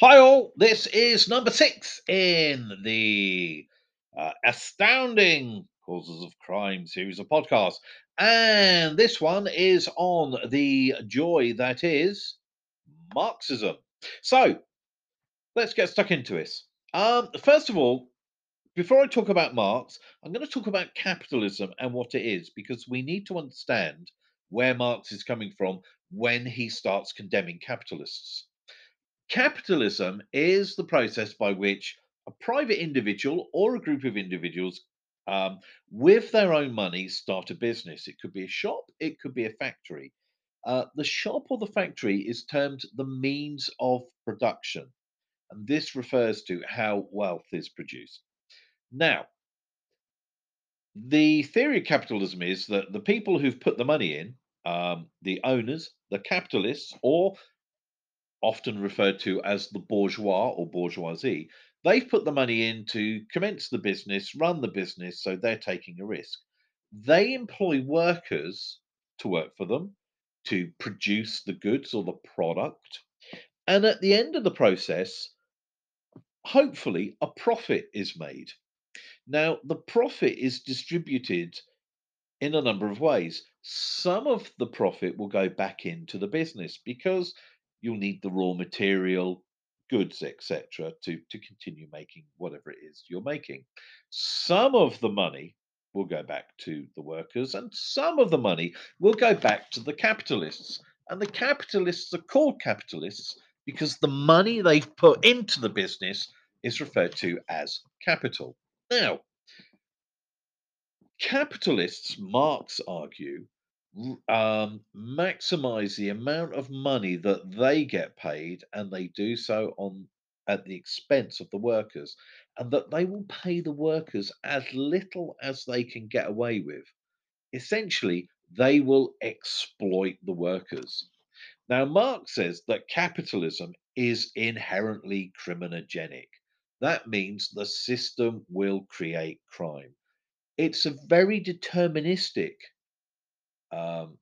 Hi, all. This is number six in the uh, astounding causes of crime series of podcasts. And this one is on the joy that is Marxism. So let's get stuck into this. Um, first of all, before I talk about Marx, I'm going to talk about capitalism and what it is, because we need to understand where Marx is coming from when he starts condemning capitalists. Capitalism is the process by which a private individual or a group of individuals, um, with their own money, start a business. It could be a shop, it could be a factory. Uh, the shop or the factory is termed the means of production, and this refers to how wealth is produced. Now, the theory of capitalism is that the people who've put the money in, um, the owners, the capitalists, or often referred to as the bourgeois or bourgeoisie, they've put the money in to commence the business, run the business, so they're taking a risk. They employ workers to work for them to produce the goods or the product. And at the end of the process, hopefully, a profit is made. Now, the profit is distributed in a number of ways. Some of the profit will go back into the business because you'll need the raw material, goods, etc., to, to continue making whatever it is you're making. Some of the money will go back to the workers, and some of the money will go back to the capitalists. And the capitalists are called capitalists because the money they've put into the business is referred to as capital. Now, capitalists, Marx argue, um, maximize the amount of money that they get paid, and they do so on at the expense of the workers, and that they will pay the workers as little as they can get away with. Essentially, they will exploit the workers. Now, Marx says that capitalism is inherently criminogenic. That means the system will create crime. It's a very deterministic um,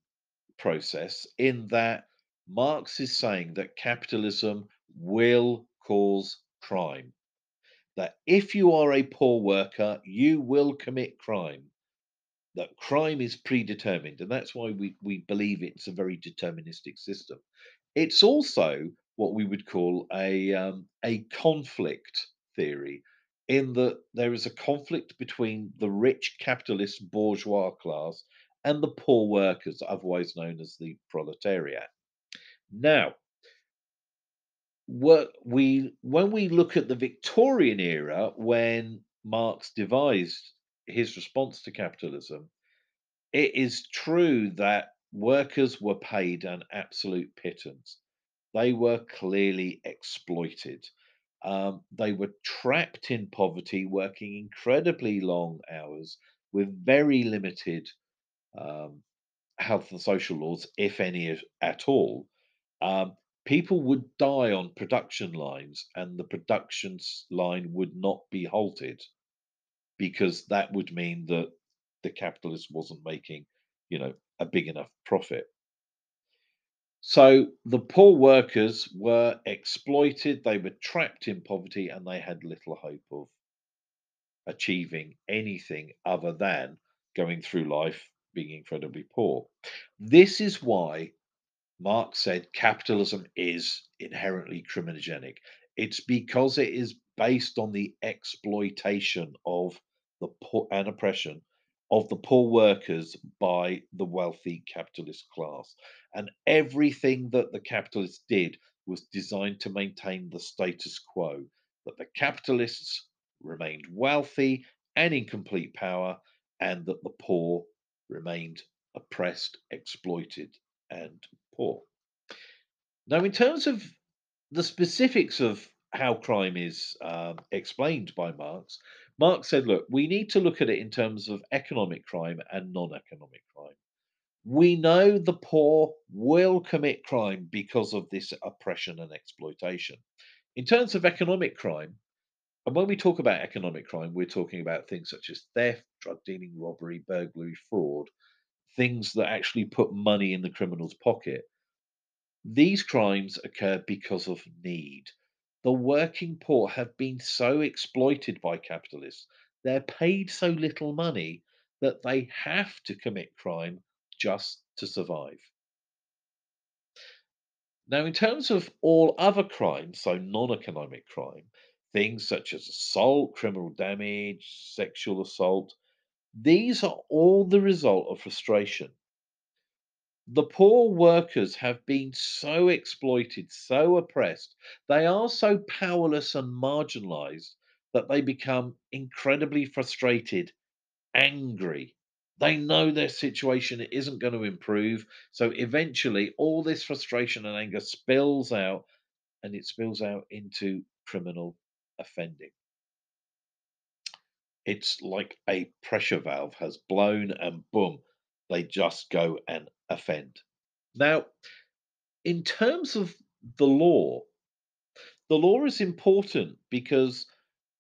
process in that Marx is saying that capitalism will cause crime. That if you are a poor worker, you will commit crime. That crime is predetermined, and that's why we, we believe it's a very deterministic system. It's also what we would call a um, a conflict theory, in that there is a conflict between the rich capitalist bourgeois class and the poor workers, otherwise known as the proletariat. Now, we when we look at the Victorian era, when Marx devised his response to capitalism, it is true that workers were paid an absolute pittance. They were clearly exploited. Um, they were trapped in poverty, working incredibly long hours with very limited um, health and social laws, if any at all, um, people would die on production lines and the production line would not be halted because that would mean that the capitalist wasn't making, you know, a big enough profit. So the poor workers were exploited, they were trapped in poverty, and they had little hope of achieving anything other than going through life being incredibly poor. This is why Marx said capitalism is inherently criminogenic. It's because it is based on the exploitation of the poor and oppression of the poor workers by the wealthy capitalist class. And everything that the capitalists did was designed to maintain the status quo that the capitalists remained wealthy and in complete power, and that the poor remained oppressed, exploited, and poor. Now, in terms of the specifics of how crime is um, explained by Marx, Marx said, look, we need to look at it in terms of economic crime and non economic crime. We know the poor will commit crime because of this oppression and exploitation. In terms of economic crime, and when we talk about economic crime, we're talking about things such as theft, drug dealing, robbery, burglary, fraud, things that actually put money in the criminal's pocket. These crimes occur because of need. The working poor have been so exploited by capitalists. They're paid so little money that they have to commit crime just to survive. Now, in terms of all other crimes, so non economic crime, things such as assault, criminal damage, sexual assault, these are all the result of frustration. The poor workers have been so exploited, so oppressed, they are so powerless and marginalized that they become incredibly frustrated, angry. They know their situation isn't going to improve. So eventually, all this frustration and anger spills out and it spills out into criminal offending. It's like a pressure valve has blown and boom, they just go and offend. Now, in terms of the law, the law is important because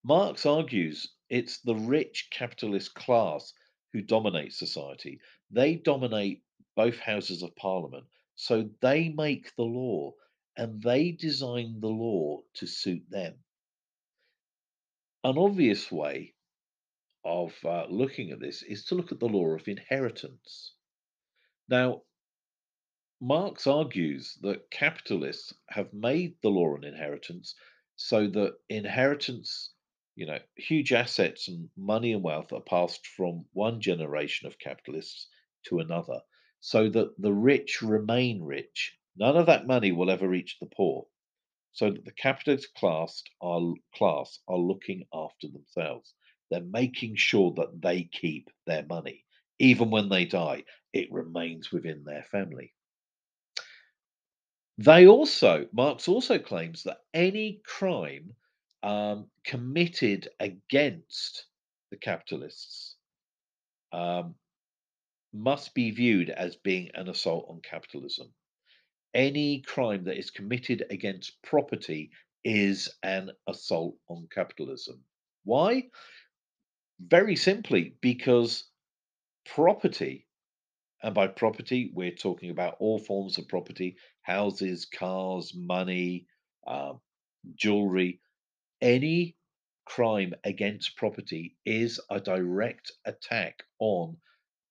Marx argues it's the rich capitalist class who dominate society. They dominate both houses of parliament, so they make the law and they design the law to suit them. An obvious way of uh, looking at this is to look at the law of inheritance. Now, Marx argues that capitalists have made the law on inheritance so that inheritance, you know, huge assets and money and wealth are passed from one generation of capitalists to another, so that the rich remain rich. None of that money will ever reach the poor, so that the capitalist class are class are looking after themselves. They're making sure that they keep their money. Even when they die, it remains within their family. They also, Marx also claims that any crime um, committed against the capitalists um, must be viewed as being an assault on capitalism. Any crime that is committed against property is an assault on capitalism. Why? Very simply, because property, and by property, we're talking about all forms of property houses, cars, money, uh, jewelry, any crime against property is a direct attack on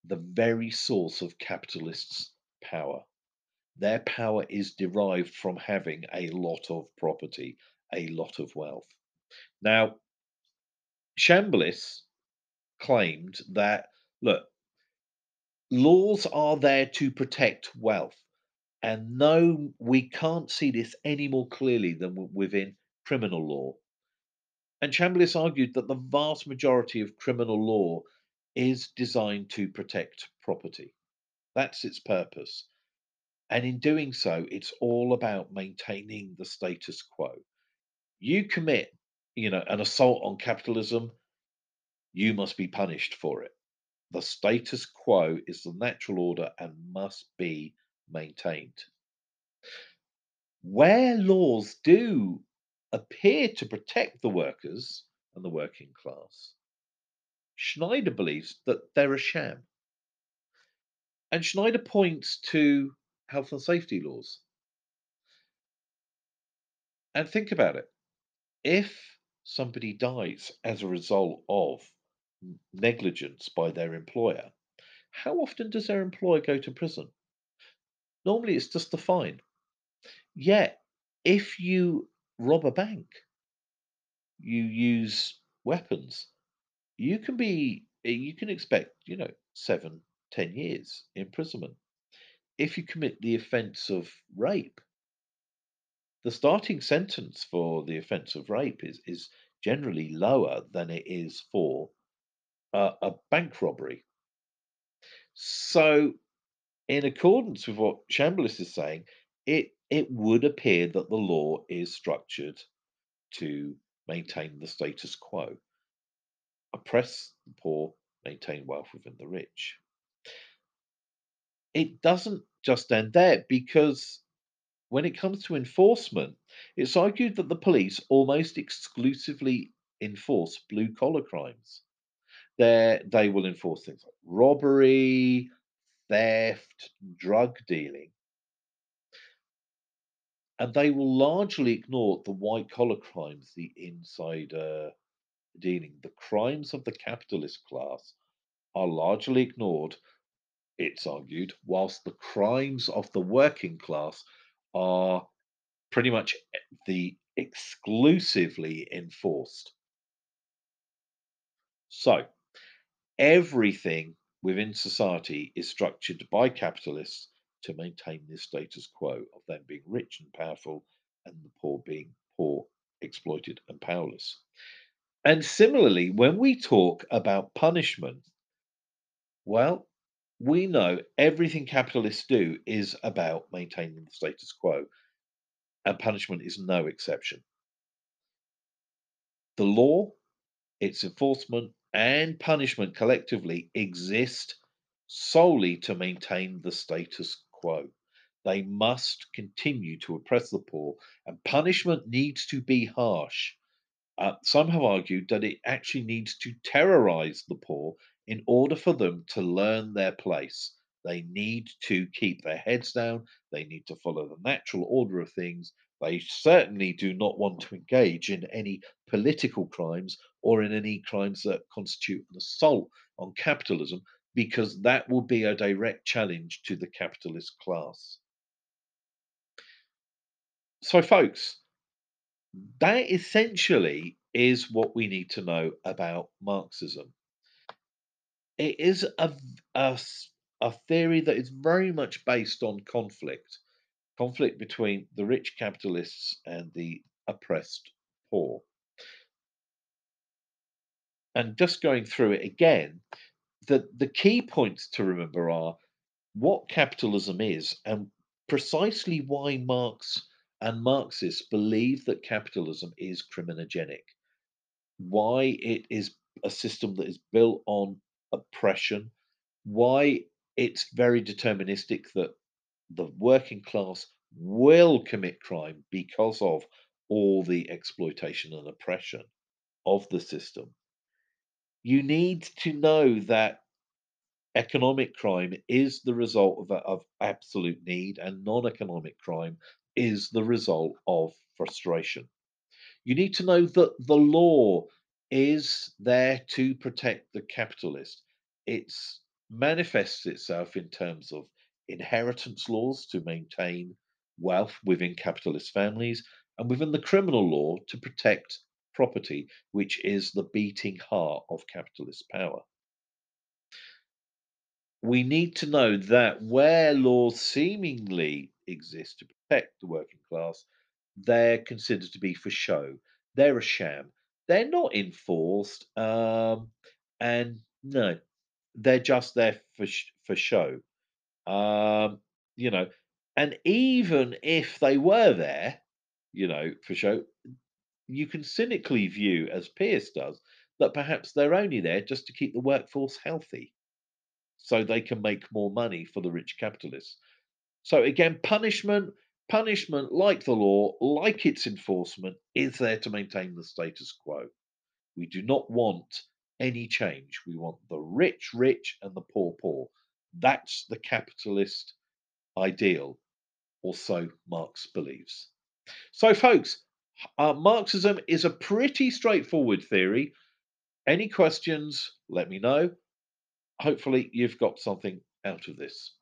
the very source of capitalists' power. Their power is derived from having a lot of property, a lot of wealth. Now, Chambliss claimed that, look, laws are there to protect wealth. And no, we can't see this any more clearly than within criminal law. And Chambliss argued that the vast majority of criminal law is designed to protect property. That's its purpose. And in doing so, it's all about maintaining the status quo. You commit, you know, an assault on capitalism, you must be punished for it. The status quo is the natural order and must be maintained. Where laws do appear to protect the workers and the working class, Schneider believes that they're a sham. And Schneider points to health and safety laws. And think about it. If somebody dies as a result of negligence by their employer, how often does their employer go to prison? Normally, it's just a fine. Yet, if you rob a bank, you use weapons, you can be eh, you can expect you know seven, ten years imprisonment. If you commit the offence of rape, the starting sentence for the offence of rape is is generally lower than it is for a bank robbery. So, in accordance with what Chambliss is saying, it it would appear that the law is structured to maintain the status quo, oppress the poor, maintain wealth within the rich. It doesn't just end there because when it comes to enforcement, it's argued that the police almost exclusively enforce blue collar crimes they they will enforce things like robbery, theft, drug dealing. and they will largely ignore the white collar crimes, the insider dealing. The crimes of the capitalist class are largely ignored, it's argued, whilst the crimes of the working class are pretty much eh, the exclusively enforced. So, everything within society is structured by capitalists to maintain this status quo of them being rich and powerful and the poor being poor, exploited, and powerless. And similarly, when we talk about punishment, well, we know everything capitalists do is about maintaining the status quo, and punishment is no exception. The law, its enforcement, and punishment collectively exist solely to maintain the status quo. They must continue to oppress the poor, and punishment needs to be harsh. Uh, some have argued that it actually needs to terrorize the poor in order for them to learn their place. They need to keep their heads down, they need to follow the natural order of things. They certainly do not want to engage in any political crimes or in any crimes that constitute an assault on capitalism, because that will be a direct challenge to the capitalist class. So, folks, that essentially is what we need to know about Marxism. It is a, a, a theory that is very much based on conflict conflict between the rich capitalists and the oppressed poor. And just going through it again, the, the key points to remember are what capitalism is and precisely why Marx and Marxists believe that capitalism is criminogenic, why it is a system that is built on oppression, why it's very deterministic that the working class will commit crime because of all the exploitation and oppression of the system. You need to know that economic crime is the result of, of absolute need, and non economic crime is the result of frustration. You need to know that the law is there to protect the capitalist. It manifests itself in terms of inheritance laws to maintain wealth within capitalist families, and within the criminal law to protect property, which is the beating heart of capitalist power. We need to know that where laws seemingly exist to protect the working class, they're considered to be for show. They're a sham. They're not enforced, um, and no, they're just there for sh- for show. Um, you know, and even if they were there, you know, for show, you can cynically view, as Pearce does, that perhaps they're only there just to keep the workforce healthy so they can make more money for the rich capitalists. So again, punishment, punishment, like the law, like its enforcement, is there to maintain the status quo. We do not want any change. We want the rich rich and the poor poor. That's the capitalist ideal, or so Marx believes. So, folks, uh, Marxism is a pretty straightforward theory. Any questions, let me know. Hopefully, you've got something out of this.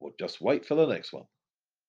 Or just wait for the next one.